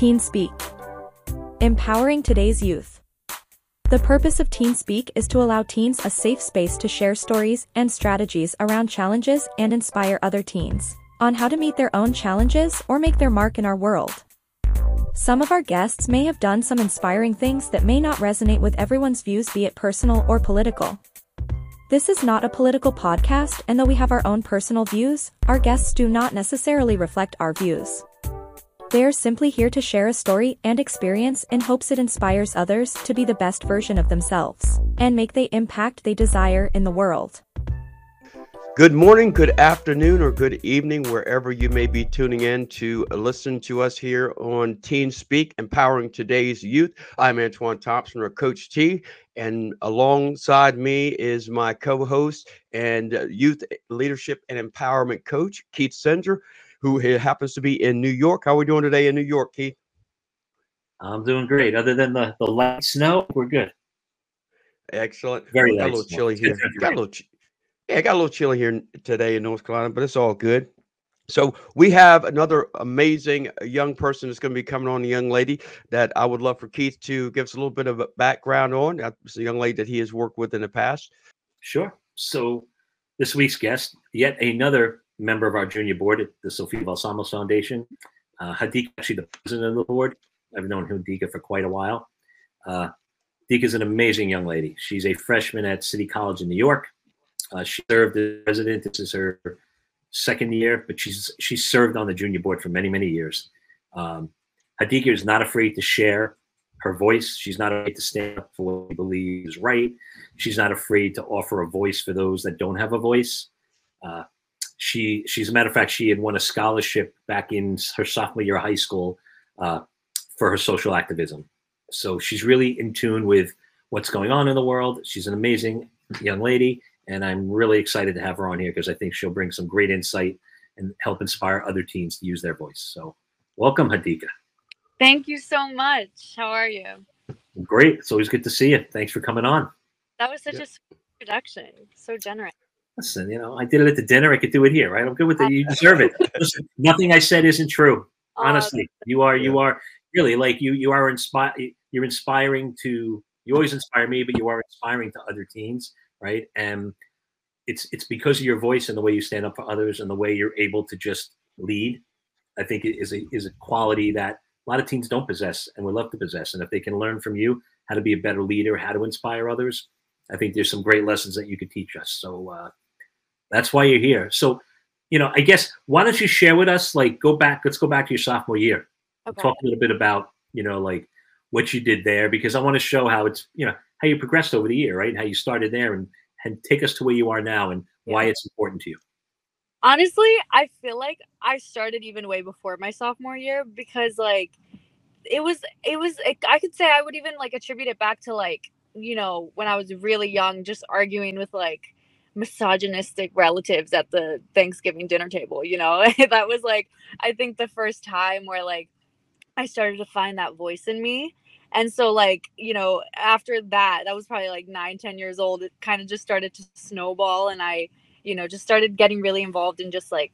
Teen Speak. Empowering today's youth. The purpose of Teen Speak is to allow teens a safe space to share stories and strategies around challenges and inspire other teens on how to meet their own challenges or make their mark in our world. Some of our guests may have done some inspiring things that may not resonate with everyone's views, be it personal or political. This is not a political podcast, and though we have our own personal views, our guests do not necessarily reflect our views. They are simply here to share a story and experience in hopes it inspires others to be the best version of themselves and make the impact they desire in the world. Good morning, good afternoon, or good evening, wherever you may be tuning in to listen to us here on Teen Speak, empowering today's youth. I'm Antwaun Thompson, or Coach T, and alongside me is my co host and youth leadership and empowerment coach, Keith Senzer who happens to be in New York. How are we doing today in New York, Keith? I'm doing great. Other than the, the light snow, we're good. Excellent. Very got a little chilly here. Got a little, yeah, got a little chilly here today in North Carolina, but it's all good. So we have another amazing young person that's going to be coming on, a young lady that I would love for Keith to give us a little bit of a background on. That's a young lady that he has worked with in the past. Sure. So this week's guest, yet another member of our junior board at the Sophia Valsamos Foundation. Uh, Hadeeqa, actually the president of the board. I've known Hadeeqa for quite a while. Uh, is an amazing young lady. She's a freshman at City College in New York. Uh, she served as president. This is her second year, but she's she's served on the junior board for many many years. Um, Hadeeqa is not afraid to share her voice. She's not afraid to stand up for what she believes is right. She's not afraid to offer a voice for those that don't have a voice. Uh, she she's a matter of fact she had won a scholarship back in her sophomore year of high school uh, for her social activism. So she's really in tune with what's going on in the world. She's an amazing young lady and i'm really excited to have her on here because i think she'll bring some great insight and help inspire other teens to use their voice. So welcome Hadeeqa. Thank you so much. How are you? Great. It's always good to see you. Thanks for coming on. That was such yeah. a introduction. So generous listen, you know, I did it at the dinner. I could do it here, right? I'm good with it. You deserve it. Listen, nothing I said isn't true. Honestly, you are, you are really like you, you are inspired. You're inspiring to, you always inspire me, but you are inspiring to other teens, right? And it's, it's because of your voice and the way you stand up for others and the way you're able to just lead. I think it is a, is a quality that a lot of teens don't possess and would love to possess. And if they can learn from you how to be a better leader, how to inspire others, I think there's some great lessons that you could teach us. So uh, that's why you're here. So, you know, I guess why don't you share with us, like, go back, let's go back to your sophomore year. Okay. Talk a little bit about, you know, like what you did there, because I want to show how it's, you know, how you progressed over the year, right? How you started there and, and take us to where you are now and yeah. why it's important to you. Honestly, I feel like I started even way before my sophomore year because, like, it was, it was, I could say I would even like attribute it back to like, you know, when I was really young, just arguing with like, misogynistic relatives at the Thanksgiving dinner table, you know? that was like I think the first time where like I started to find that voice in me. And so like, you know, after that, that was probably like nine, ten years old, it kind of just started to snowball and I, you know, just started getting really involved in just like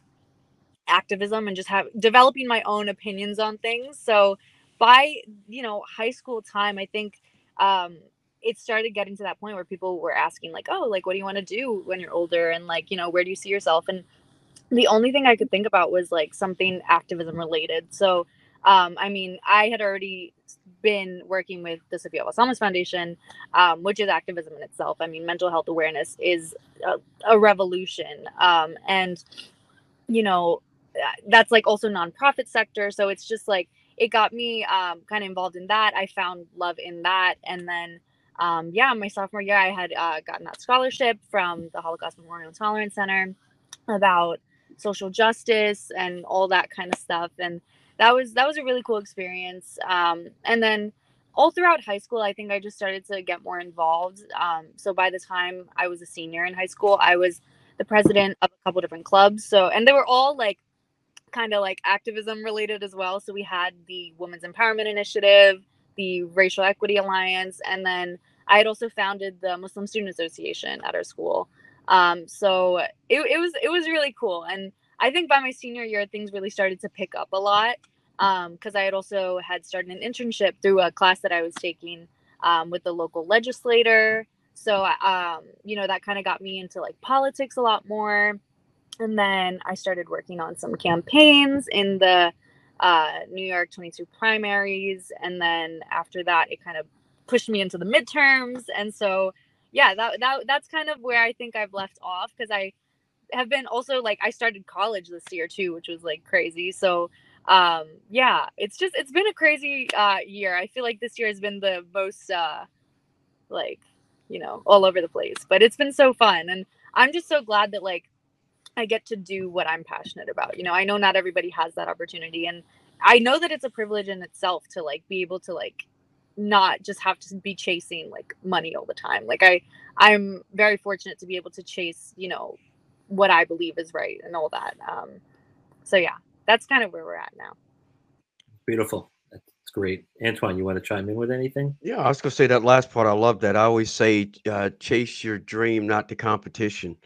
activism and just have developing my own opinions on things. So by, you know, high school time, I think um it started getting to that point where people were asking like oh like what do you want to do when you're older and like you know where do you see yourself and the only thing i could think about was like something activism related so um, i mean i had already been working with the Sophia Valsamos Foundation, um, which is activism in itself. I mean, mental health awareness is a, a revolution. Um, and, you know, that's like also nonprofit sector. So it's just like, it got me um, kind of involved in that. I found love in that. And then um, yeah, my sophomore year, I had uh, gotten that scholarship from the Holocaust Memorial Tolerance Center about social justice and all that kind of stuff, and that was that was a really cool experience. Um, and then all throughout high school, I think I just started to get more involved. Um, so by the time I was a senior in high school, I was the president of a couple different clubs. So and they were all like kind of like activism related as well. So we had the Women's Empowerment Initiative the Racial Equity Alliance, and then I had also founded the Muslim Student Association at our school. Um, so it, it was it was really cool, and I think by my senior year things really started to pick up a lot. because um, I had also had started an internship through a class that I was taking um, with the local legislator. So, um, you know, that kind of got me into like politics a lot more. And then I started working on some campaigns in the uh, New York 22 primaries. And then after that, it kind of pushed me into the midterms. And so, yeah, that, that that's kind of where I think I've left off because I have been also like I started college this year too, which was like crazy. So um yeah, it's just it's been a crazy uh year. I feel like this year has been the most uh like, you know, all over the place. But it's been so fun and I'm just so glad that like I get to do what I'm passionate about. You know, I know not everybody has that opportunity and I know that it's a privilege in itself to like be able to like not just have to be chasing like money all the time. Like I I'm very fortunate to be able to chase, you know, what I believe is right and all that. Um so yeah, that's kind of where we're at now. Beautiful. Great. Antwaun, you want to chime in with anything? Yeah, I was going to say that last part. I love that. I always say, uh, chase your dream, not the competition.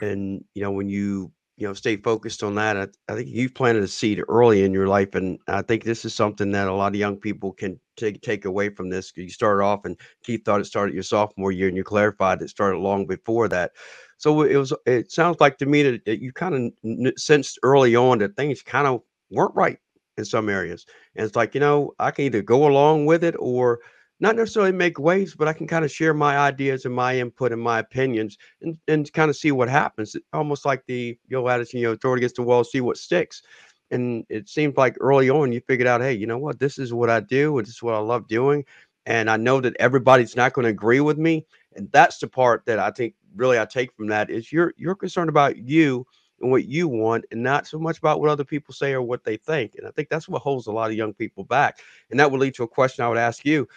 And, you know, when you, you know, stay focused on that, I, I think you've planted a seed early in your life. And I think this is something that a lot of young people can take, take away from this. You started off and Keith thought it started your sophomore year and you clarified it started long before that. So it was. It sounds like to me that, that you kind of sensed early on that things kind of weren't right in some areas, and it's like you know I can either go along with it or not necessarily make waves, but I can kind of share my ideas and my input and my opinions and, and kind of see what happens. Almost like the know attitude, you know, throw it against the wall, see what sticks. And it seemed like early on you figured out, hey, you know what, this is what I do, and this is what I love doing. And I know that everybody's not going to agree with me. And that's the part that I think really I take from that is you're you're concerned about you and what you want and not so much about what other people say or what they think. And I think that's what holds a lot of young people back. And that would lead to a question I would ask you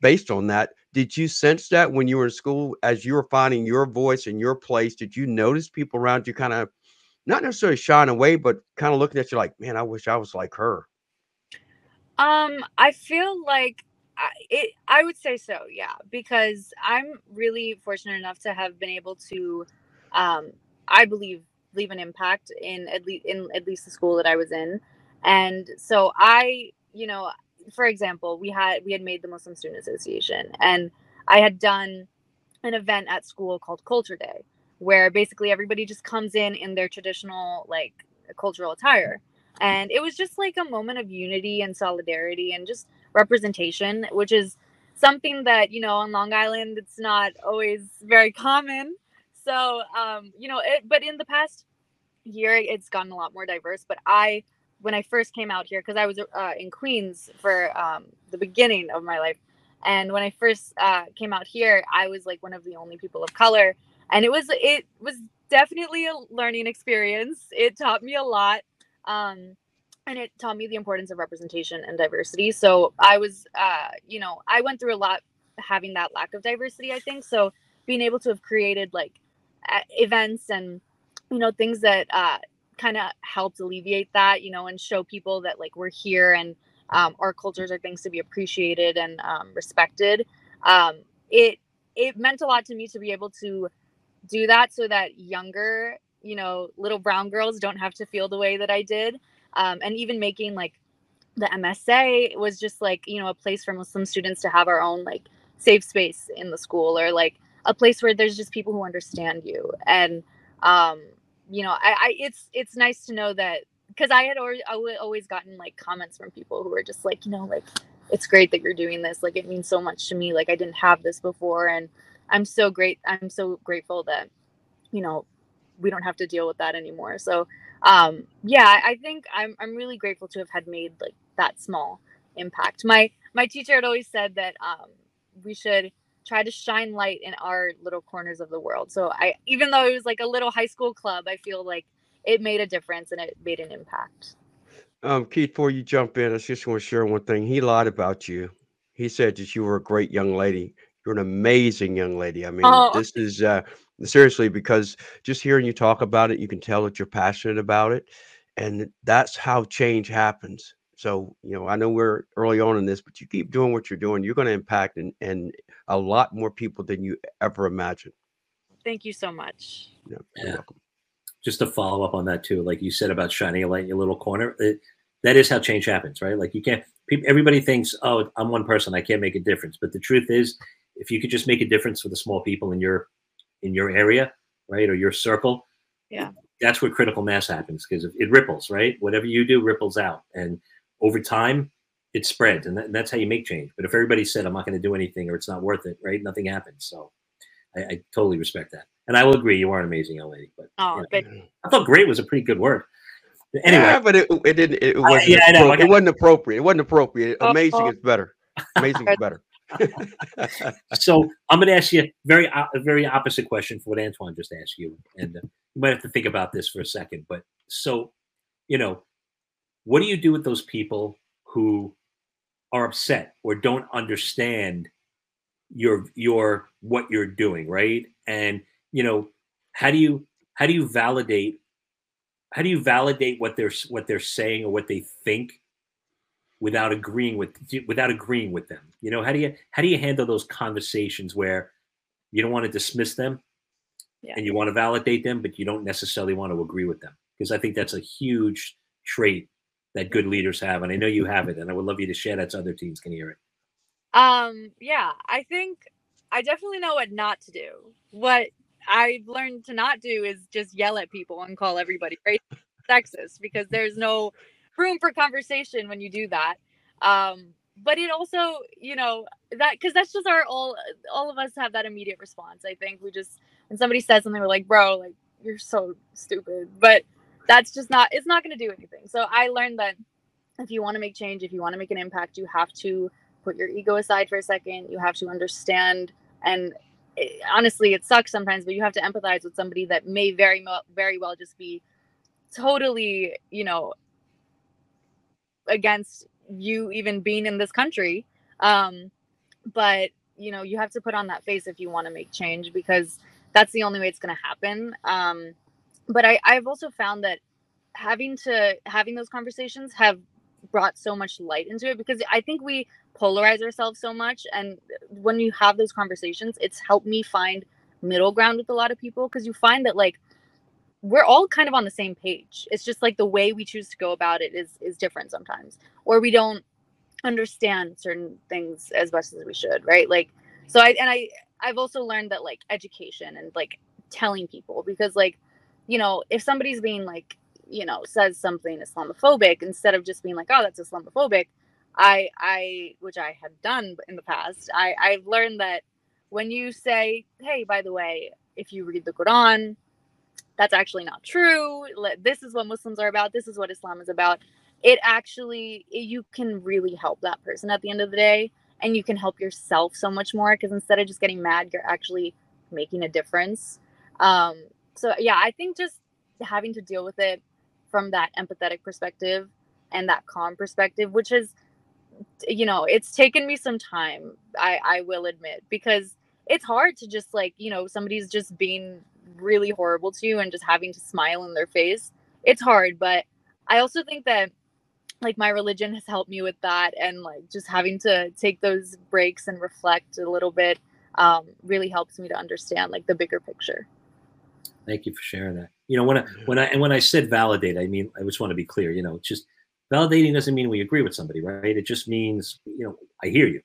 based on that. Did you sense that when you were in school as you were finding your voice and your place? Did you notice people around you kind of not necessarily shying away, but kind of looking at you like, man, I wish I was like her? Um, I feel like I, it, I would say so, yeah, because I'm really fortunate enough to have been able to, um, I believe, leave an impact in at least in at least the school that I was in, and so I, you know, for example, we had we had made the Muslim Student Association, and I had done an event at school called Culture Day, where basically everybody just comes in in their traditional like cultural attire, and it was just like a moment of unity and solidarity, and just representation, which is something that, you know, on Long Island, it's not always very common. So, um, you know, it, but in the past year, it's gotten a lot more diverse. But I, when I first came out here, because I was uh, in Queens for um, the beginning of my life, and when I first uh, came out here, I was like one of the only people of color, and it was it was definitely a learning experience. It taught me a lot. Um, and it taught me the importance of representation and diversity. So I was, uh, you know, I went through a lot having that lack of diversity. I think so. Being able to have created like events and you know things that uh, kind of helped alleviate that, you know, and show people that like we're here and um, our cultures are things to be appreciated and um, respected. Um, it it meant a lot to me to be able to do that so that younger, you know, little brown girls don't have to feel the way that I did um, and even making like the MSA was just like you know a place for Muslim students to have our own like safe space in the school or like a place where there's just people who understand you. And um, you know I, I it's it's nice to know that because I had already, always gotten like comments from people who were just like you know like it's great that you're doing this. Like it means so much to me. Like I didn't have this before. And I'm so great I'm so grateful that you know we don't have to deal with that anymore. So um, yeah, I think I'm I'm really grateful to have had made like that small impact. My my teacher had always said that um, we should try to shine light in our little corners of the world. So I even though it was like a little high school club, I feel like it made a difference and it made an impact. Um, Keith, before you jump in, I just want to share one thing. He lied about you. He said that you were a great young lady. You're an amazing young lady. I mean, oh. this is uh, seriously because just hearing you talk about it you can tell that you're passionate about it and that's how change happens so you know i know we're early on in this but you keep doing what you're doing you're going to impact and, and a lot more people than you ever imagined thank you so much yeah, yeah. welcome just to follow up on that too like you said about shining a light in your little corner it, that is how change happens, right? Like you can't. People, everybody thinks, oh, I'm one person, I can't make a difference. But the truth is, if you could just make a difference for the small people in your in your area, right, or your circle, Yeah. that's where critical mass happens because it ripples, right? Whatever you do ripples out, and over time, it spreads, and, that, and that's how you make change. But if everybody said, I'm not going to do anything, or it's not worth it, right, nothing happens. So I, I totally respect that, and I will agree, you are an amazing young lady. But Oh, you know, but I thought great was a pretty good word. Anyway, Yeah, but it, it didn't. It, wasn't yeah, I know, appro- it wasn't appropriate. It wasn't appropriate. Oh, Amazing oh. is better. Amazing is better. so I'm going to ask you a very o- a very opposite question for what Antwaun just asked you, and uh, you might have to think about this for a second. But so, you know, what do you do with those people who are upset or don't understand your your what you're doing, right? And you know, how do you how do you validate how do you validate what they're what they're saying or what they think without agreeing with without agreeing with them you know how do you how do you handle those conversations where you don't want to dismiss them Yeah. and you want to validate them but you don't necessarily want to agree with them because i think that's a huge trait that good leaders have and i know you have it and i would love you to share that so other teams can hear it Um, yeah, I think I definitely know what not to do. What I've learned to not do is just yell at people and call everybody racist, sexist, because there's no room for conversation when you do that. Um, but it also, you know, that because that's just our all all of us have that immediate response. I think we just when somebody says something, we're like, bro, like you're so stupid. But that's just not it's not gonna do anything. So I learned that if you want to make change, if you want to make an impact, you have to put your ego aside for a second. You have to understand, and it, honestly, it sucks sometimes, but you have to empathize with somebody that may very very well just be totally, you know, against you even being in this country. Um, but you know, you have to put on that face if you want to make change because that's the only way it's going to happen. Um, but I, I've also found that having to having those conversations have brought so much light into it because I think we polarize ourselves so much. And when you have those conversations, it's helped me find middle ground with a lot of people because you find that like we're all kind of on the same page. It's just like the way we choose to go about it is is different sometimes, or we don't understand certain things as best as we should, right? Like so I and I I've also learned that like education and like telling people because like you know if somebody's being like you know says something islamophobic instead of just being like oh that's islamophobic i i which i have done in the past i i've learned that when you say hey by the way if you read the quran that's actually not true this is what muslims are about this is what islam is about it actually you can really help that person at the end of the day and you can help yourself so much more because instead of just getting mad you're actually making a difference. Um so yeah i think just having to deal with it from that empathetic perspective and that calm perspective which is you know it's taken me some time i i will admit because it's hard to just like you know somebody's just being really horrible to you and just having to smile in their face. It's hard but i also think that like my religion has helped me with that and like just having to take those breaks and reflect a little bit um, really helps me to understand like the bigger picture thank you for sharing that you know when i when i and when i said validate i mean i just want to be clear you know it's just validating doesn't mean we agree with somebody right it just means you know i hear you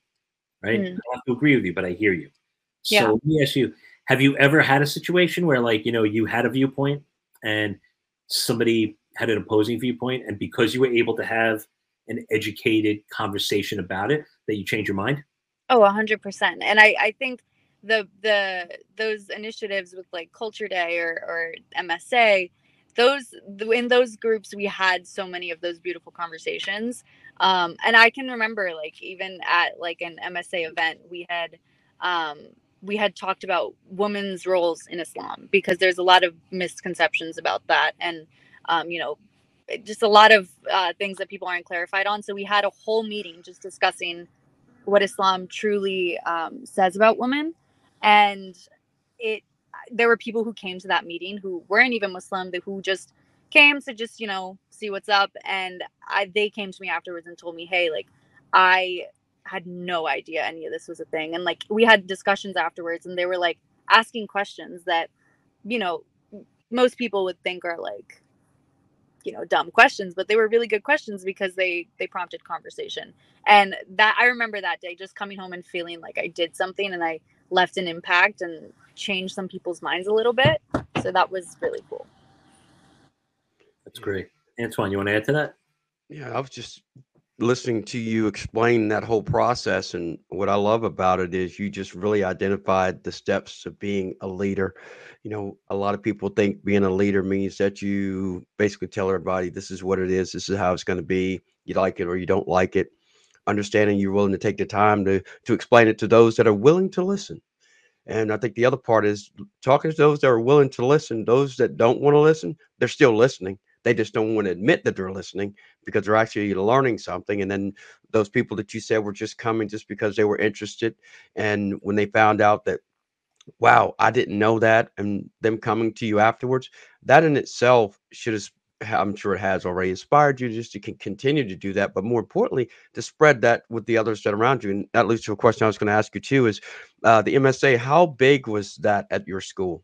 right Mhm. i don't have to agree with you but i hear you so Yeah. let me ask you have you ever had a situation where like you know you had a viewpoint and somebody had an opposing viewpoint and because you were able to have an educated conversation about it that you change your mind Oh, a hundred percent. And I, I think the the those initiatives with like Culture Day or or MSA, those in those groups we had so many of those beautiful conversations. Um, and I can remember like even at like an MSA event, we had um, we had talked about women's roles in Islam because there's a lot of misconceptions about that, and um, you know, just a lot of uh, things that people aren't clarified on. So we had a whole meeting just discussing what Islam truly um, says about women, and it. There were people who came to that meeting who weren't even Muslim, who just came to just you know see what's up, and I they came to me afterwards and told me, hey, like I had no idea any of this was a thing, and like we had discussions afterwards, and they were like asking questions that you know most people would think are like you know dumb questions but they were really good questions because they they prompted conversation and that i remember that day just coming home and feeling like i did something and i left an impact and changed some people's minds a little bit. So that was really cool. That's great. Antwaun you want to add to that? Yeah i was just listening to you explain that whole process and what i love about it is you just really identified the steps of being a leader. You know a lot of people think being a leader means that you basically tell everybody this is what it is. This is how it's going to be. You like it or you don't like it understanding you're willing to take the time to to explain it to those that are willing to listen and i think the other part is talking to those that are willing to listen those that don't want to listen they're still listening they just don't want to admit that they're listening because they're actually learning something. And then those people that you said were just coming just because they were interested. And when they found out that, wow, I didn't know that, and them coming to you afterwards, that in itself should have I'm sure it has already inspired you just to continue to do that, but more importantly, to spread that with the others that around you. And that leads to a question I was going to ask you too: is uh, the MSA? How big was that at your school?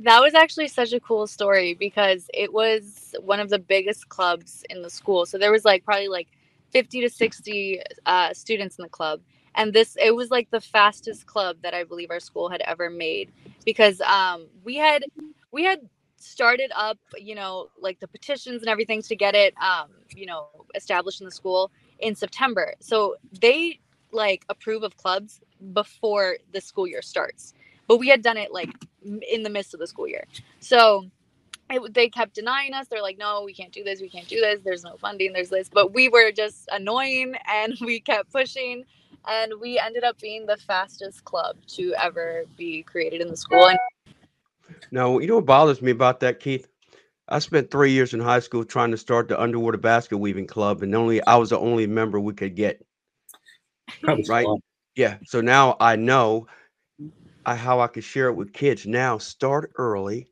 that was actually such a cool story because it was one of the biggest clubs in the school. So there was like probably like 50 to 60 uh, students in the club. And this, it was like the fastest club that I believe our school had ever made because um, we had, we had started up, you know, like the petitions and everything to get it, um, you know, established in the school in September. So they like approve of clubs before the school year starts but we had done it like in the midst of the school year. So it, they kept denying us. They're like, no, we can't do this. We can't do this. There's no funding. There's this. But we were just annoying and we kept pushing. And we ended up being the fastest club to ever be created in the school. And now, you know what bothers me about that, Keith? I spent three years in high school trying to start the underwater basket weaving club, and only I was the only member we could get. Probably right? Yeah. So now I know I, how I could share it with kids now. Start early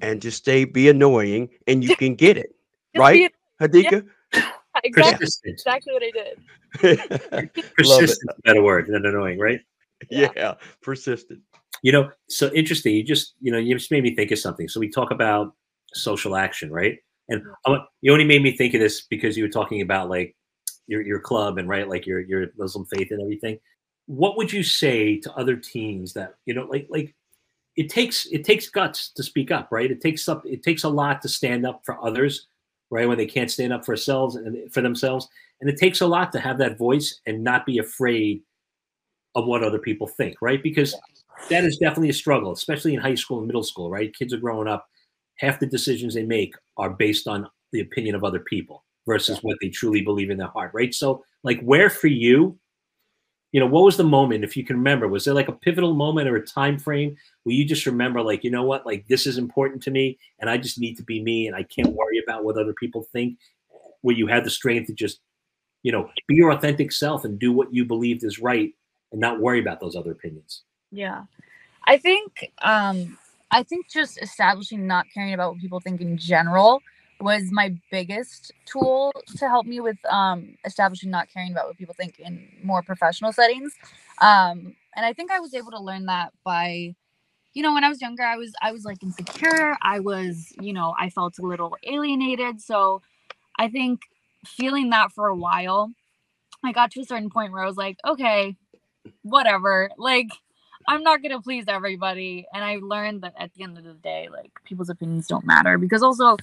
and just stay, be annoying, and you can get it. right, Hadeeqa? Yeah. Exactly. exactly what I did. persistent is a better word than annoying, right? Yeah. yeah, persistent. You know, so interesting. You just, you know, you just made me think of something. So we talk about social action, right? And you only made me think of this because you were talking about like your your club and right, like your your Muslim faith and everything what would you say to other teens that you know like like it takes it takes guts to speak up right it takes up it takes a lot to stand up for others right when they can't stand up for themselves and for themselves and it takes a lot to have that voice and not be afraid of what other people think right because that is definitely a struggle especially in high school and middle school right? Kids are growing up half the decisions they make are based on the opinion of other people versus what they truly believe in their heart right? So like where for you you know what was the moment if you can remember? Was there like a pivotal moment or a time frame where you just remember like you know what? Like this is important to me and i just need to be me and i can't worry about what other people think where you had the strength to just you know be your authentic self and do what you believed is right and not worry about those other opinions yeah i think um i think just establishing not caring about what people think in general was my biggest tool to help me with um, establishing not caring about what people think in more professional settings. Um, and I think I was able to learn that by, you know, when I was younger, I was I was like insecure. I was, you know, I felt a little alienated. So I think feeling that for a while, I got to a certain point where I was like, okay, whatever. Like I'm not gonna please everybody. And I learned that at the end of the day, like people's opinions don't matter because also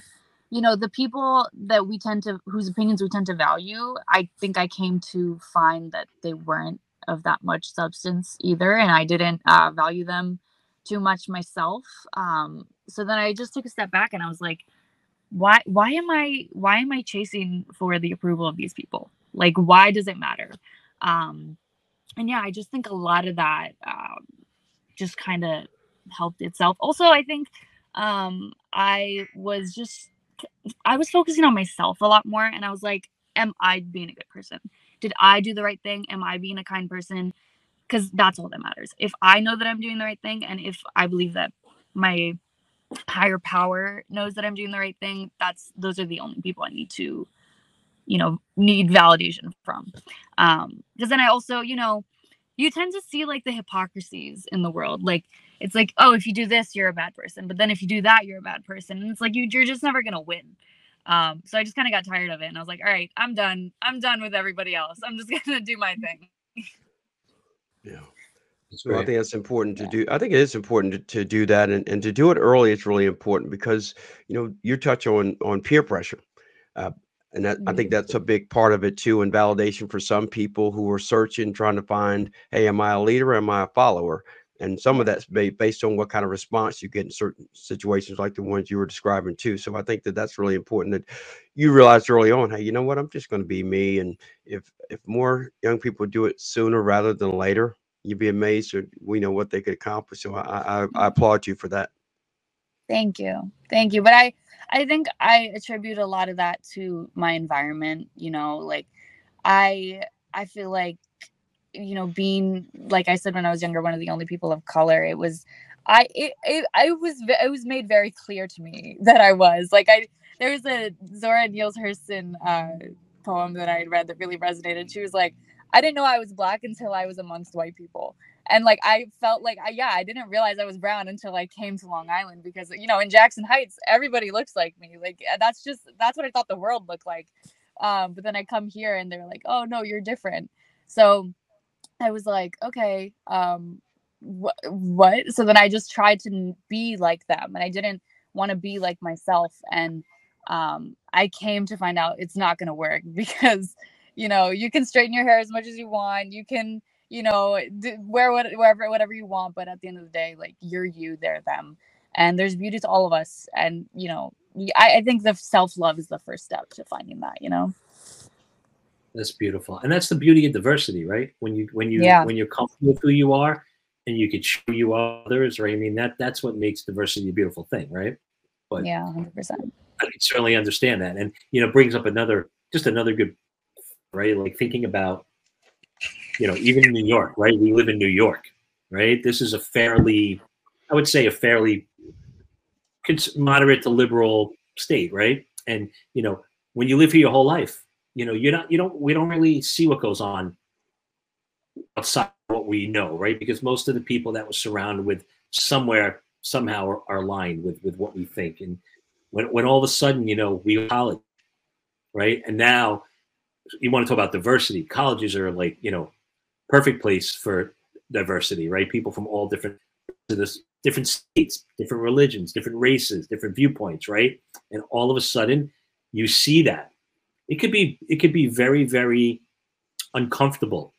you know the people that we tend to whose opinions we tend to value i think i came to find that they weren't of that much substance either and i didn't uh, value them too much myself um, so then i just took a step back and i was like why why am i why am i chasing for the approval of these people like why does it matter um, and yeah i just think a lot of that um, just kind of helped itself also i think um, i was just I was focusing on myself a lot more and I was like, am I being a good person? Did I do the right thing? Am I being a kind person? Because that's all that matters. If I know that I'm doing the right thing and if I believe that my higher power knows that I'm doing the right thing, that's those are the only people I need to, you know, need validation from. Um, because then I also, you know, you tend to see like the hypocrisies in the world. Like it's like, oh, if you do this, you're a bad person. But then if you do that, you're a bad person. And it's like you, you're just never gonna win. Um, so I just kind of got tired of it, and I was like, all right, I'm done. I'm done with everybody else. I'm just gonna do my thing. Yeah. So I think that's important to do. I think it is important to, to do that and, and to do it early. It's really important because you know you touch on on peer pressure, uh, and that, I think mm-hmm. that's a big part of it too. And validation for some people who are searching, trying to find, hey, am I a leader? Am I a follower? And some of that's based on what kind of response you get in certain situations, like the ones you were describing too. So I think that that's really important that you realized early on, hey, you know what? I'm just going to be me. And if if more young people do it sooner rather than later, you'd be amazed at we know what they could accomplish. So I, I, I applaud you for that. Thank you. Thank you. But I I think I attribute a lot of that to my environment, you know, like I I feel like you know being like I said when I was younger one of the only people of color, it was I it, it I was it was made very clear to me that I was like I there was a Zora Neale Hurston uh poem that I had read that really resonated. She was like I didn't know I was black until I was amongst white people. And like I felt like I yeah, I didn't realize I was brown until I came to Long Island because you know, in Jackson Heights, everybody looks like me. Like uh, that's just that's what I thought the world looked like. Um, but then I come here and they're like, "Oh no, you're different." So I was like, "Okay, um what what?" So then I just tried to be like them and I didn't want to be like myself and um I came to find out it's not to work because you know you can straighten your hair as much as you want you can you know eh, wear what, wherever whatever you want but at the end of the day like you're you they're them. And there's beauty to all of us and you know I, I think the self-love is the first step to finding that you know? That's beautiful and that's the beauty of diversity right? When you when you Yeah. when you're comfortable with who you are and you could show you others right? I mean that that's what makes diversity a beautiful thing right? But yeah 100% I can certainly understand that, and you know, brings up another just another good, right? Like thinking about, you know, even in New York, right? We live in New York, right? This is a fairly, I would say, a fairly moderate to liberal state, right? And you know, when you live here your whole life, you know, you're not, you don't, we don't really see what goes on outside what we know, right? Because most of the people that were surrounded with somewhere somehow are, are aligned with with what we think and when, when all of a sudden, you know, we college, right? And now you want to talk about diversity. Colleges are like, you know, perfect place for diversity, right? People from all different different states, different religions, different races, different viewpoints, right? And all of a sudden you see that. It could be it could be very, very uncomfortable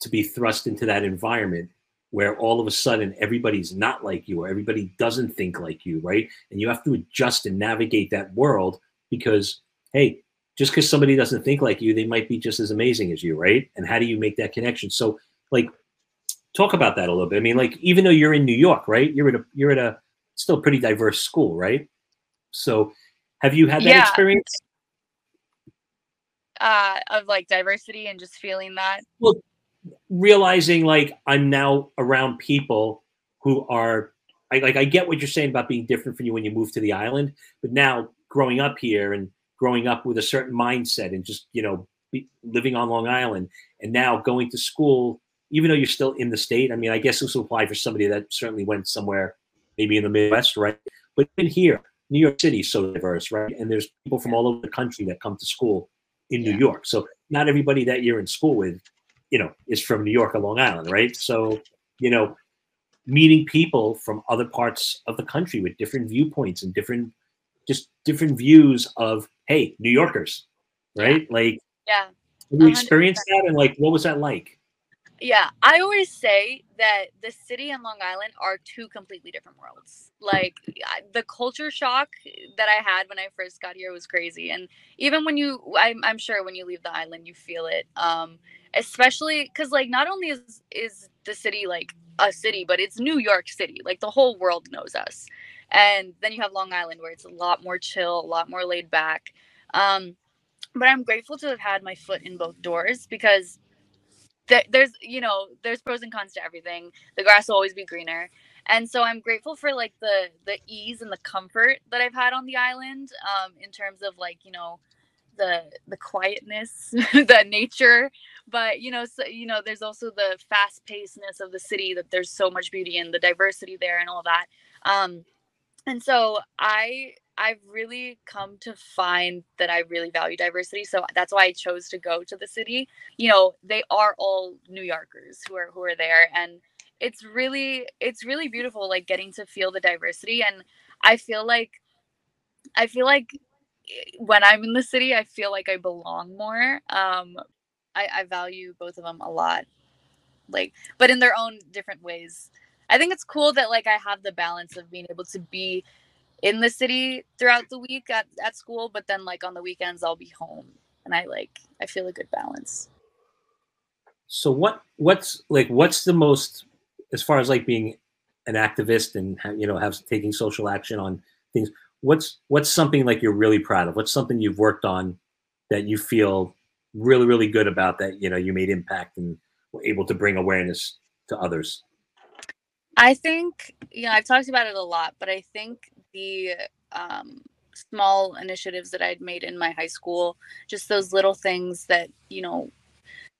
to be thrust into that environment where all of a sudden everybody's not like you or everybody doesn't think like you, right? And you have to adjust and navigate that world because, hey, just because somebody doesn't think like you, they might be just as amazing as you, right? And how do you make that connection? So, like, talk about that a little bit. I mean, like, even though you're in New York, right? You're at a you're at a still pretty diverse school, right? So, have you had that Yeah. experience? uh of like diversity and just feeling that Well, realizing like I'm now around people who are I like I get what you're saying about being different from you when you move to the island, but now growing up here and growing up with a certain mindset and just you know be, living on Long Island and now going to school, even though you're still in the state. I mean, I guess this will apply for somebody that certainly went somewhere maybe in the Midwest, right? But even here, New York City is so diverse, right? And there's people from all over the country that come to school in New Yeah. York. So not everybody that you're in school with you know, is from New York or Long Island, right? So, you know, meeting people from other parts of the country with different viewpoints and different, just different views of, hey, New Yorkers, right? Like, yeah you experienced that? And like, what was that like? Yeah, I always say that the city and Long Island are two completely different worlds. Like the culture shock that I had when I first got here was crazy, and even when you, I'm, I'm sure when you leave the island, you feel it. Um, especially because like not only is is the city like a city, but it's New York City. Like the whole world knows us, and then you have Long Island where it's a lot more chill, a lot more laid back. Um, but I'm grateful to have had my foot in both doors because th- there's you know there's pros and cons to everything. The grass will always be greener. And so i'm grateful for like the the ease and the comfort that i've had on the island um in terms of like you know the the quietness the nature. But you know so, you know there's also the fast pacedness of the city that there's so much beauty and the diversity there and all that. Um and so i I've really come to find that I really value diversity. So that's why I chose to go to the city. You know, they are all New Yorkers who are who are there and it's really it's really beautiful like getting to feel the diversity and I feel like I feel like eh, when I'm in the city I feel like I belong more. Um I, I value both of them a lot. Like but in their own different ways. I think it's cool that like I have the balance of being able to be in the city throughout the week at, at school, but then like on the weekends I'll be home and I like I feel a good balance. So what what's like what's the most as far as like being an activist and you know have taking social action on things what's what's something like you're really proud of what's something you've worked on that you feel really really good about that you know you made impact and were able to bring awareness to others I think, you know, I've talked about it a lot, but I think the um, small initiatives that I'd made in my high school, just those little things that, you know,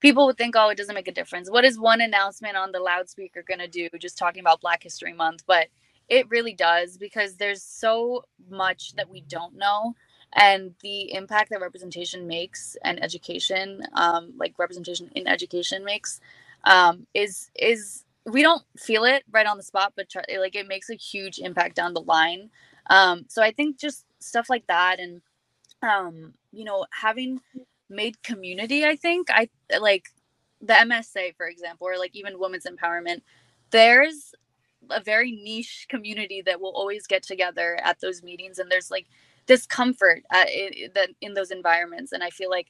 people would think, oh, it doesn't make a difference. What is one announcement on the loudspeaker going to do just talking about Black History Month? But it really does because there's so much that we don't know. And the impact that representation makes and education, um, like representation in education makes, um, is is we don't feel it right on the spot, but like it makes a huge impact down the line. Um, so I think just stuff like that, and um, you know, having made community, I think I like the MSA, for example, or like even women's empowerment. There's a very niche community that will always get together at those meetings, and there's like this comfort at, in, in those environments, and I feel like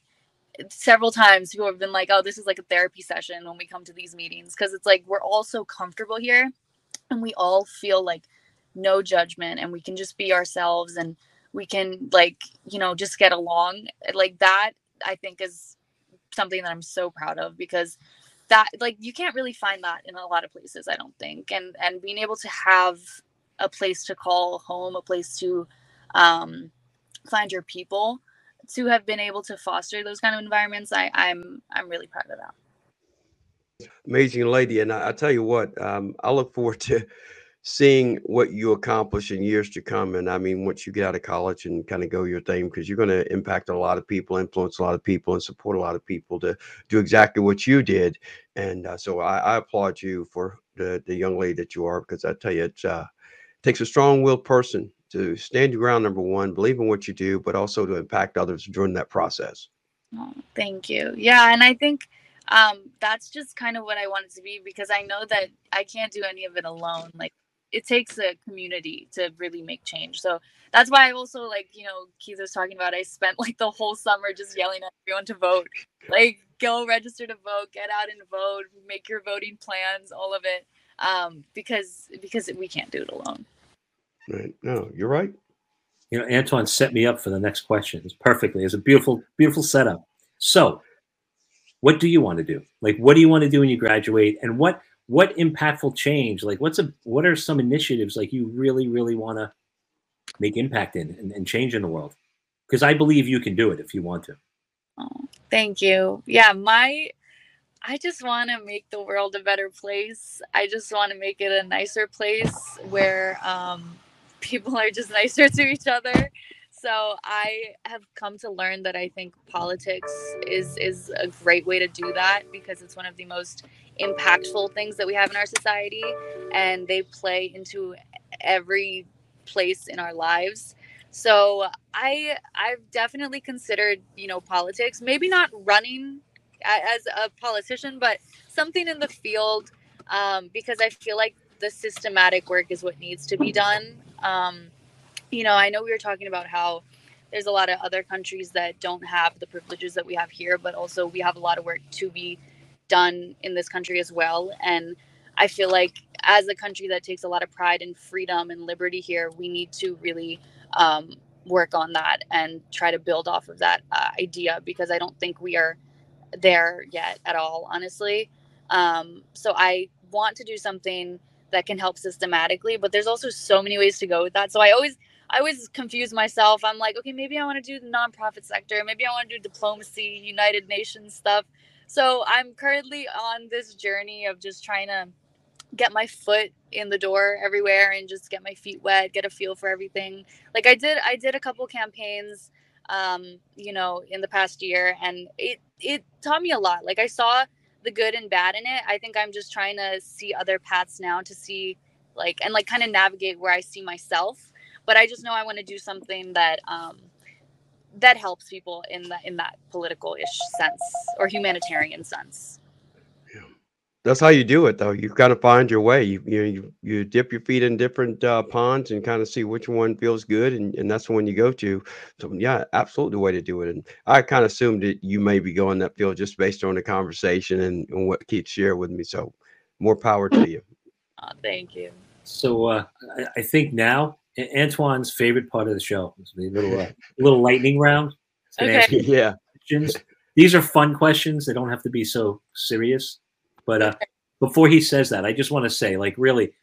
several times people have been like, oh, this is like a therapy session when we come to these meetings because it's like we're all so comfortable here and we all feel like no judgment and we can just be ourselves and we can like, you know, just get along. Like that, I think is something that I'm so proud of because that like you can't really find that in a lot of places, I don't think. And and being able to have a place to call home, a place to um find your people to have been able to foster those kind of environments, I, I'm I'm really proud of that. Amazing lady, and I, I tell you what, um, I look forward to seeing what you accomplish in years to come. And I mean, once you get out of college and kind of go your thing, because you're going to impact a lot of people, influence a lot of people, and support a lot of people to do exactly what you did. And uh, so I, I, applaud you for the, the young lady that you are, because I tell you, it uh, takes a strong-willed person to stand your ground, number one, believe in what you do, but also to impact others during that process. Oh, thank you. Yeah. And I think um, that's just kind of what I wanted to be because I know that I can't do any of it alone. Like, it takes a community to really make change. So that's why I also like, you know, Keith was talking about I spent like the whole summer just yelling at everyone to vote. Like go register to vote, get out and vote, make your voting plans, all of it. Um, because because we can't do it alone. Right. No, you're right. You know, Antwaun set me up for the next question. It's perfectly. It's a beautiful, beautiful setup. So, what do you want to do? Like, what do you want to do when you graduate? And what what impactful change? Like, what's a what are some initiatives like you really, really want to make impact in and, and change in the world? Because I believe you can do it if you want to. Oh, thank you. Yeah, my I just want to make the world a better place. I just want to make it a nicer place where um, people are just nicer to each other. So I have come to learn that I think politics is is a great way to do that because it's one of the most impactful things that we have in our society and they play into every place in our lives. So I I've definitely considered, you know, politics, maybe not running as a politician, but something in the field um, because I feel like the systematic work is what needs to be done um, you know, I know we were talking about how there's a lot of other countries that don't have the privileges that we have here, but also we have a lot of work to be done in this country as well. And I feel like as a country that takes a lot of pride in freedom and liberty here, we need to really um, work on that and try to build off of that uh, idea because I don't think we are there yet at all, honestly. Um, so I want to do something that can help systematically but there's also so many ways to go with that so i always i always confuse myself i'm like okay maybe i want to do the nonprofit sector maybe i want to do diplomacy united nations stuff so i'm currently on this journey of just trying to get my foot in the door everywhere and just get my feet wet, get a feel for everything. Like I did I did a couple campaigns um, you know, in the past year and it it taught me a lot. Like I saw the good and bad in it. I think I'm just trying to see other paths now to see like and like kind of navigate where I see myself. But I just know I want to do something that um that helps people in that in that political ish sense or humanitarian sense that's how you do it though. You kind of find your way. You you you, you dip your feet in different uh, ponds and kind of see which one feels good and, and that's the one you go to. So yeah absolutely the way to do it. And i kind of assumed that you may be going that field just based on the conversation and, and what keith shared with me. So more power to you. Oh, thank you. So uh, I, I, think now Antwaun's favorite part of the show is the little uh, little lightning round. Okay. yeah. questions. These are fun questions. They don't have to be so serious but uh, before he says that, I just want to say, like, really,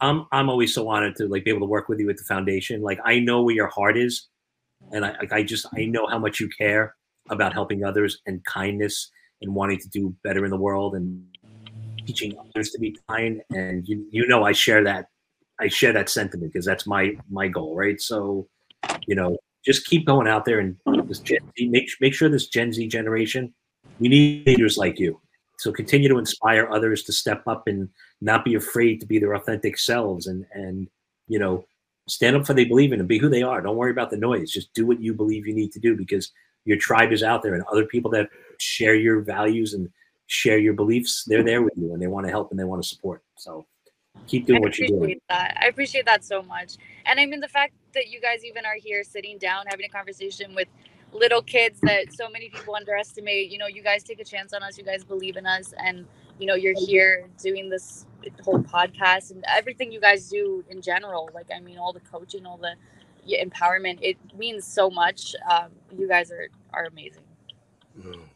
I'm I'm always so honored to like be able to work with you at the foundation. Like, I know where your heart is, and I I just I know how much you care about helping others and kindness and wanting to do better in the world and teaching others to be kind. And you you know I share that I share that sentiment because that's my my goal, right? So, you know, just keep going out there and this Gen Z, make make sure this Gen Z generation, we need leaders like you. So continue to inspire others to step up and not be afraid to be their authentic selves and and you know stand up for they believe in and be who they are. Don't worry about the noise. Just do what you believe you need to do because your tribe is out there and other people that share your values and share your beliefs, they're there with you and they want to help and they want to support. So keep doing what you're doing. That. I appreciate that so much. And I mean the fact that you guys even are here sitting down having a conversation with little kids that so many people underestimate. You know, you guys take a chance on us, you guys believe in us, and you know, you're here doing this whole podcast and everything you guys do in general. Like, I mean, all the coaching, all the empowerment, it means so much. Um, you guys are are amazing.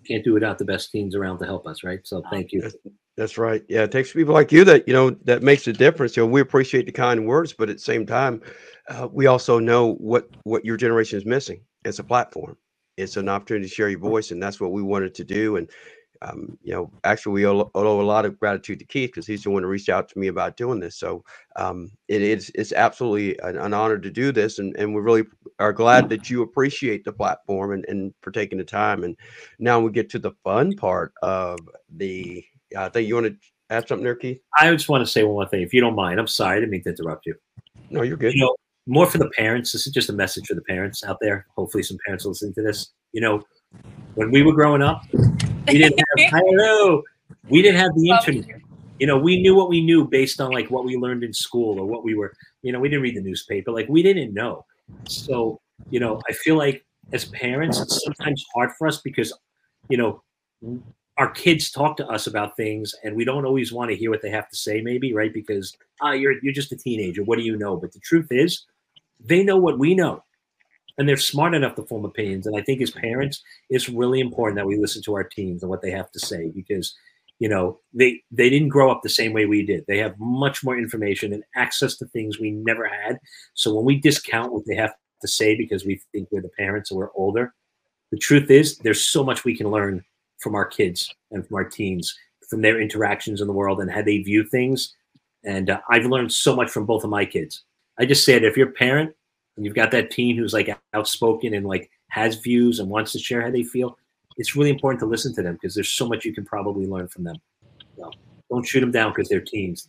Can't do without the best teams around to help us, right? So thank you. That's right. Yeah, it takes people like you that you know that makes a difference. You know, we appreciate the kind words, but at the same time, uh, we also know what what your generation is missing. It's a platform it's an opportunity to share your voice, and that's what we wanted to do. And um, you know, actually, we owe, owe, a lot of gratitude to Keith because he's the one who reached out to me about doing this. So um, it is it's absolutely an, an, honor to do this, and, and we really are glad that you appreciate the platform and, and for taking the time. And now we get to the fun part of the. I think you want to add something there, Keith. I just want to say one more thing, if you don't mind. I'm sorry, I didn't mean to interrupt you. No, you're good. You know, more for the parents. This is just a message for the parents out there. Hopefully, some parents listening to this. You know, when we were growing up, we didn't have hello. We didn't have the internet. You know, we knew what we knew based on like what we learned in school or what we were. You know, we didn't read the newspaper. Like we didn't know. So you know, I feel like as parents, it's sometimes hard for us because you know our kids talk to us about things and we don't always want to hear what they have to say maybe right because ah you're you're just a teenager what do you know but the truth is they know what we know. And they're smart enough to form opinions. And i think as parents it's really important that we listen to our teens and what they have to say because you know they they didn't grow up the same way we did. They have much more information and access to things we never had. So when we discount what they have to say because we think we're the parents and we're older the truth is there's so much we can learn from our kids and from our teens from their interactions in the world and how they view things. And uh, i've learned so much from both of my kids I just said if you're a parent and you've got that teen who's like outspoken and like has views and wants to share how they feel, it's really important to listen to them because there's so much you can probably learn from them. So don't shoot them down because they're teens.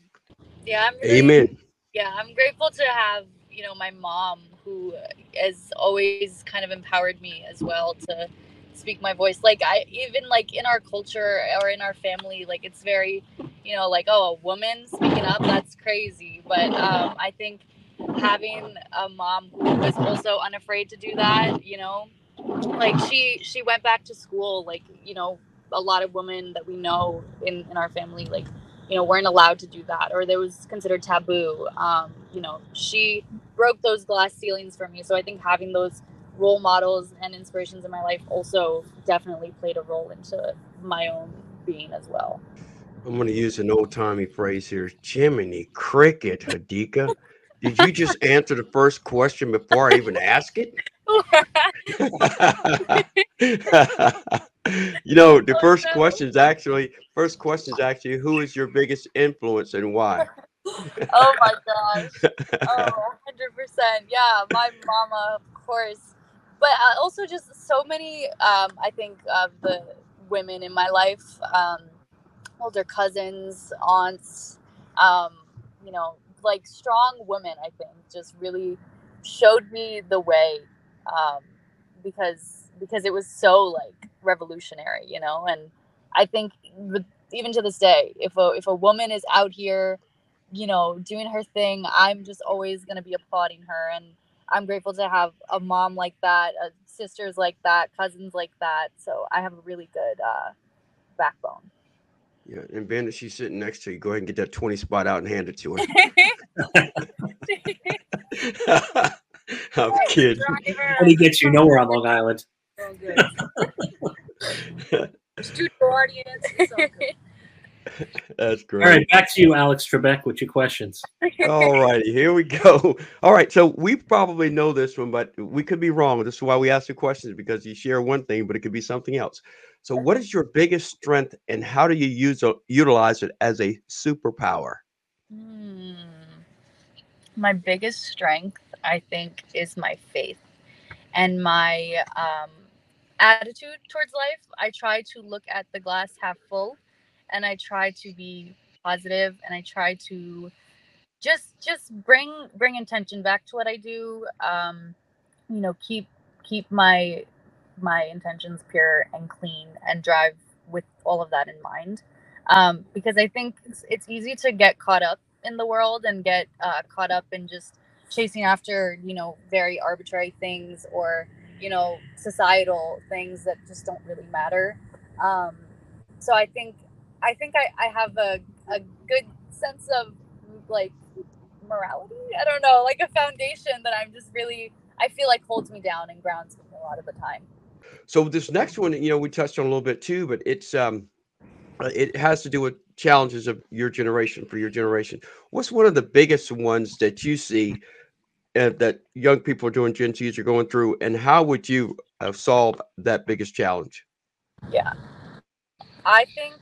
Yeah, I'm really, Amen. Yeah, I'm grateful to have you know my mom who has always kind of empowered me as well to speak my voice like i even like in our culture or in our family like it's very you know like oh a woman speaking up that's crazy but um i think having a mom who was also unafraid to do that, you know, like she she went back to school, like you know, a lot of women that we know in in our family, like you know, weren't allowed to do that, or there was considered taboo. Um, you know, she broke those glass ceilings for me. So I think having those role models and inspirations in my life also definitely played a role into my own being as well. I'm going to use an old timey phrase here Jiminy Cricket, Hadeeqa. Did you just answer the first question before I even ask it? you know, the first question is actually first question is actually who is your biggest influence and why? oh my gosh. Oh, 100%. Yeah, my mama, of course. But uh, also just so many, um, I think, of the women in my life, um, older cousins, aunts, um, you know, like strong women, I think, just really showed me the way um, because because it was so like revolutionary, you know, and I think even to this day, if a if a woman is out here you know, doing her thing. I'm just always to be applauding her. And I'm grateful to have a mom like that, uh, sisters like that, cousins like that. So I have a really good uh, backbone. Yeah, and Ben, she's sitting next to you. Go ahead and get that 20 spot out and hand it to her. I'm kidding. When he gets you nowhere on Long Island. Oh, good. Studio audience. That's great. All right, back to you, Alex Trebek, with your questions. All righty, here we go. All right, so we probably know this one, but we could be wrong. This is why we ask the questions because you share one thing, but it could be something else. So, what is your biggest strength, and how do you use uh, utilize it as a superpower? Hmm. My biggest strength, I think, is my faith and my um, attitude towards life. I try to look at the glass half full and I try to be positive and I try to just just bring bring intention back to what I do. Um, you know, keep keep my my intentions pure and clean and drive with all of that in mind. Um, because I think it's, it's easy to get caught up in the world and get uh, caught up in just chasing after you know very arbitrary things or you know societal things that just don't really matter um, so i think I think I, I have a, a good sense of like morality. I don't know, like a foundation that I'm just really, I feel like holds me down and grounds me a lot of the time. So this next one, you know, we touched on a little bit too, but it's um, uh, it has to do with challenges of your generation for your generation. What's one of the biggest ones that you see uh, that young people are doing, Gen Zs are going through, and how would you uh, solve that biggest challenge? Yeah, I think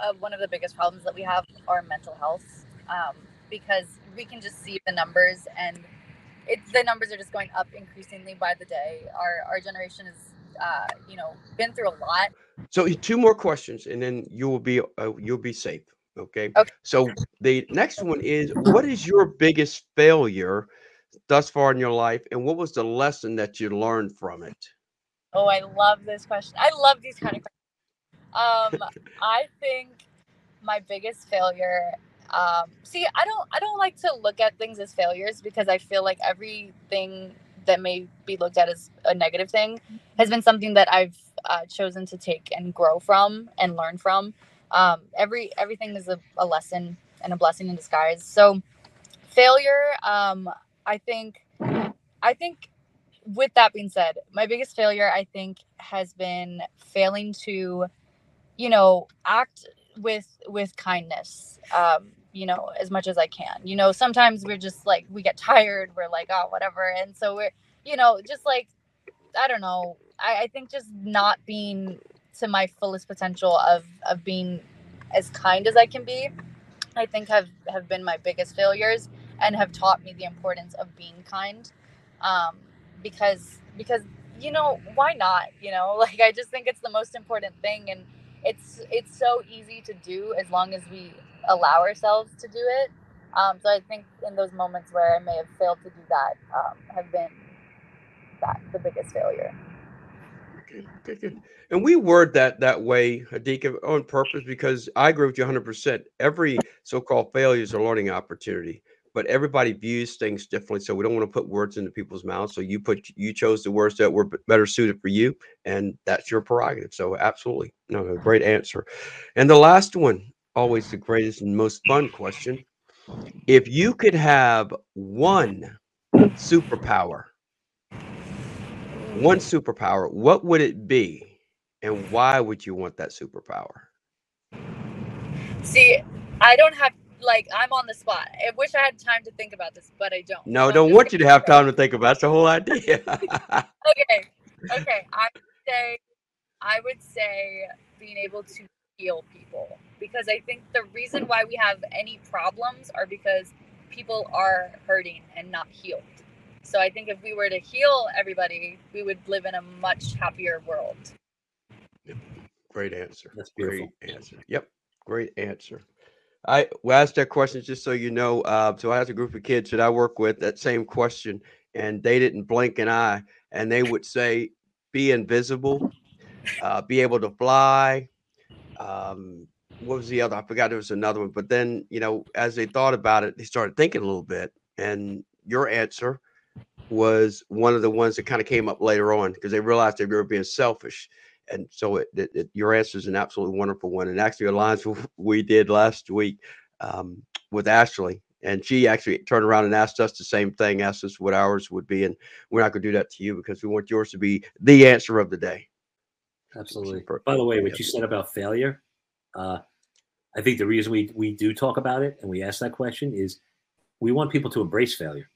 uh, one of the biggest problems that we have are mental health um, because we can just see the numbers and it's the numbers are just going up increasingly by the day. Our our generation has uh, you know been through a lot. So two more questions, and then you will be uh, you'll be safe. Okay? okay. So the next one is: What is your biggest failure thus far in your life, and what was the lesson that you learned from it? Oh, I love this question. I love these kind of questions um, I think my biggest failure. Um, see, I don't. I don't like to look at things as failures because I feel like everything that may be looked at as a negative thing has been something that I've uh, chosen to take and grow from and learn from. Um, every everything is a, a, lesson and a blessing in disguise. So, failure. Um, I think. I think. With that being said, my biggest failure, I think, has been failing to you know act with with kindness um you know as much as i can. You know sometimes we're just like we get tired we're like oh whatever and so we're you know just like i don't know i, I think just not being to my fullest potential of of being as kind as i can be i think have have been my biggest failures and have taught me the importance of being kind um because because you know why not you know? Like i just think it's the most important thing and it's it's so easy to do as long as we allow ourselves to do it. Um, so I think in those moments where I may have failed to do that um, have been that the biggest failure. Okay, good, good. And we word that that way, Hadeeqa, on purpose because I agree with you 100%. Every so-called failure is a learning opportunity but everybody views things differently. So we don't want to put words into people's mouths. So you put you chose the words that were better suited for you, and that's your prerogative. So absolutely, no, great answer. And the last one, always the greatest and most fun question: If you could have one superpower, one superpower, what would it be, and why would you want that superpower? See, I don't have like I'm on the spot. I wish I had time to think about this, but I don't. No, so don't want you to have time to think about. That's the whole idea. okay, okay. I would say, I would say being able to heal people because I think the reason why we have any problems are because people are hurting and not healed. So I think if we were to heal everybody, we would live in a much happier world. Great answer. That's beautiful. Great answer. Yep. Great answer. I we asked that question just so you know. Uh, so I have a group of kids that I work with that same question, and they didn't blink an eye, and they would say, "Be invisible, uh, be able to fly." Um, what was the other? I forgot there was another one. But then you know, as they thought about it, they started thinking a little bit, and your answer was one of the ones that kind of came up later on because they realized they were being selfish and so it, it, it, your answer is an absolutely wonderful one and actually aligns with what we did last week um, with ashley and she actually turned around and asked us the same thing asked us what ours would be and we're not going to do that to you because we want yours to be the answer of the day absolutely by the way what you said about failure uh, i think the reason we, we do talk about it and we ask that question is we want people to embrace failure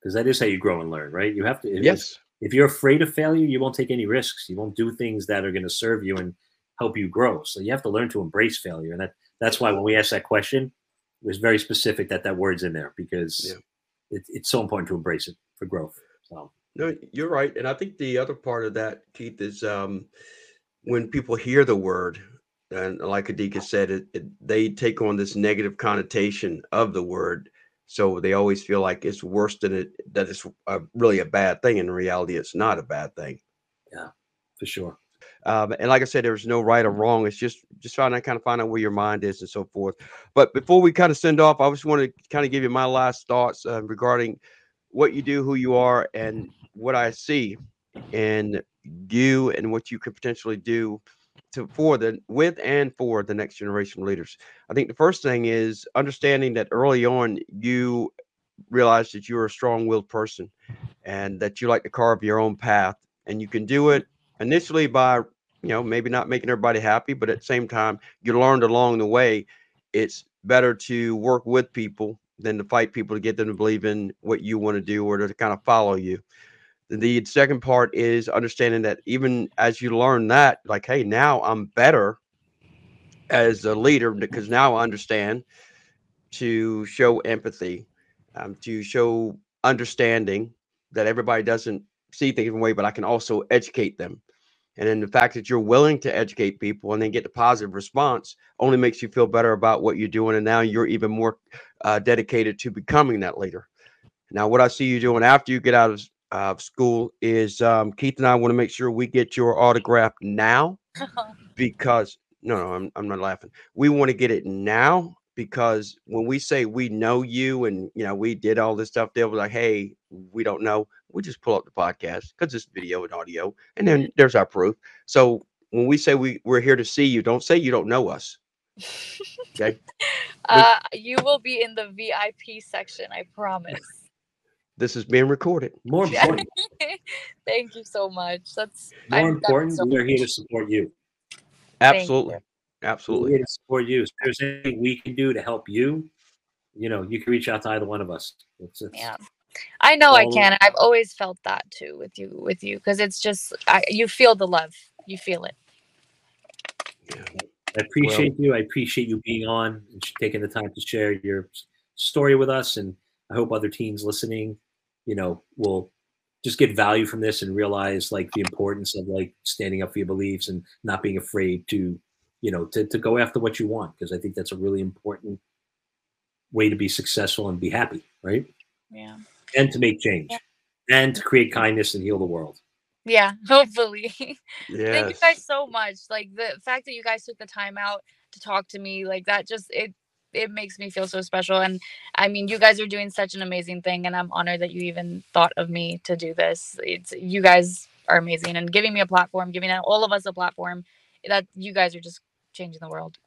because that is how you grow and learn right you have to yes if you're afraid of failure, you won't take any risks. You won't do things that are going to serve you and help you grow. So you have to learn to embrace failure. And that that's why when we ask that question, it was very specific that that word's in there because yeah. it, it's so important to embrace it for growth. So no, you're right. And I think the other part of that, Keith, is um, when people hear the word, and like Adika said, it, it, they take on this negative connotation of the word so they always feel like it's worse than it that it's a, really a bad thing. In reality, it's not a bad thing. Yeah, for sure. Um, and like I said, there's no right or wrong. It's just just trying to kind of find out where your mind is and so forth. But before we kind of send off, I just want to kind of give you my last thoughts uh, regarding what you do, who you are, and what I see in you and what you could potentially do to for the with and for the next generation leaders. I think the first thing is understanding that early on you realize that you're a strong-willed person and that you like to carve your own path and you can do it initially by you know maybe not making everybody happy but at the same time you learned along the way it's better to work with people than to fight people to get them to believe in what you want to do or to kind of follow you the second part is understanding that even as you learn that, like, hey, now I'm better as a leader because now I understand to show empathy, um, to show understanding that everybody doesn't see things in a way, but I can also educate them. And then the fact that you're willing to educate people and then get the positive response only makes you feel better about what you're doing. And now you're even more uh, dedicated to becoming that leader. Now, what I see you doing after you get out of uh, school is um, Keith and I want to make sure we get your autograph now because no, no, I'm, I'm not laughing. We want to get it now because when we say we know you and you know we did all this stuff, they'll be like, "Hey, we don't know." We just pull up the podcast because it's video and audio, and then there's our proof. So when we say we we're here to see you, don't say you don't know us. Okay. uh, you will be in the VIP section. I promise. This is being recorded. More important. Thank you so much. That's more I'm important. So we're here to support you. Absolutely. You. Absolutely. We're here to support you. If there's anything we can do to help you, you know, you can reach out to either one of us. It's, it's yeah. I know I can. I've always felt that too with you, with you, because it's just I, you feel the love. You feel it. Yeah. I appreciate well, you. I appreciate you being on and taking the time to share your story with us, and I hope other teens listening you know, will just get value from this and realize like the importance of like standing up for your beliefs and not being afraid to, you know, to, to go after what you want. Cause I think that's a really important way to be successful and be happy. Right. Yeah. And to make change yeah. and to create kindness and heal the world. Yeah, hopefully. Yes. Thank you guys so much. Like the fact that you guys took the time out to talk to me, like that just it it makes me feel so special and i mean you guys are doing such an amazing thing and i'm honored that you even thought of me to do this it's you guys are amazing and giving me a platform giving all of us a platform that you guys are just changing the world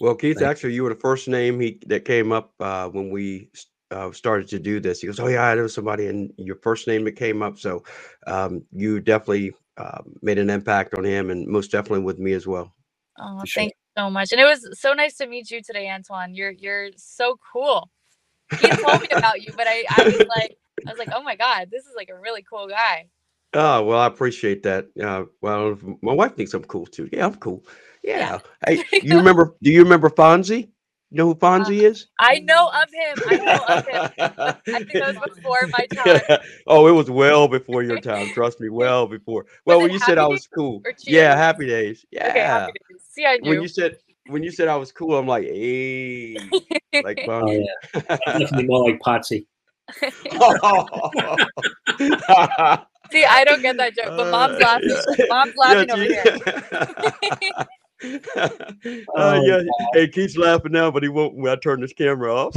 well keith Thanks. actually you were the first name he that came up uh, when we uh, started to do this he goes oh yeah i know somebody and your first name that came up so um, you definitely uh, made an impact on him and most definitely with me as well oh sure. thank so much. And it was so nice to meet you today, Antwaun. You're you're so cool. He told me about you, but I, I was like I was like, oh my God, this is like a really cool guy. Oh well, I appreciate that. Uh, well, my wife thinks I'm cool too. Yeah, I'm cool. Yeah. Hey, you remember? Do you remember Fonzie? You know who Fonzie um, is? I know of him. I know of him. I think that was before my time. oh, it was well before your time. Trust me, well before. Well, when you said I was cool, yeah, happy days. Yeah. Okay, happy days. See, I knew. when you said when you said I was cool, I'm like, hey, like Oh Fonzie. yeah, definitely more like Potsy. See, I don't get that joke, but mom's laughing. Mom's laughing over here. Here. uh, yeah, hey, Keith's laughing now, but he won't when I turn this camera off.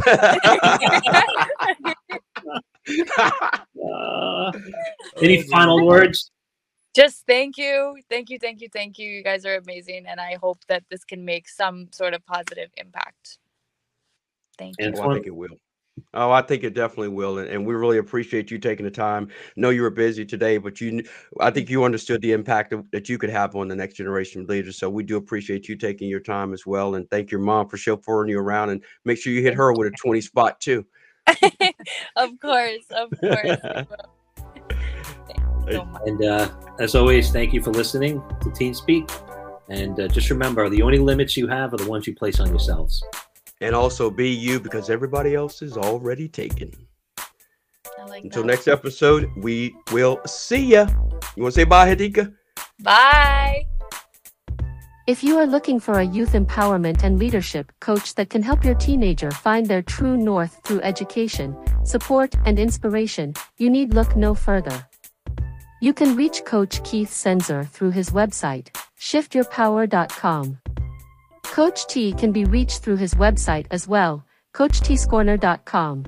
Uh, any final words? Just thank you, thank you, thank you, thank you. You guys are amazing, and I hope that this can make some sort of positive impact. Thank you. And Oh, I think it will. Oh, I think it definitely will, and, and we really appreciate you taking the time. know you were busy today, but you, kn- I think you understood the impact of, that you could have on the next generation of leaders. So we do appreciate you taking your time as well, and thank your mom for chauffeuring you around, and make sure you hit her with a twenty spot too. of course, of course. I will. Thank you so. And uh, as always, thank you for listening to Teen Speak. And uh, just remember, the only limits you have are the ones you place on yourselves. And also be you because everybody else is already taken. Like Until that. next episode, we will see ya. You want to say bye, Hadeeqa? Bye. If you are looking for a youth empowerment and leadership coach that can help your teenager find their true north through education, support, and inspiration, you need look no further. You can reach Coach Keith Senzer through his website, shiftyourpower.com. Coach T can be reached through his website as well, coachtscorner.com.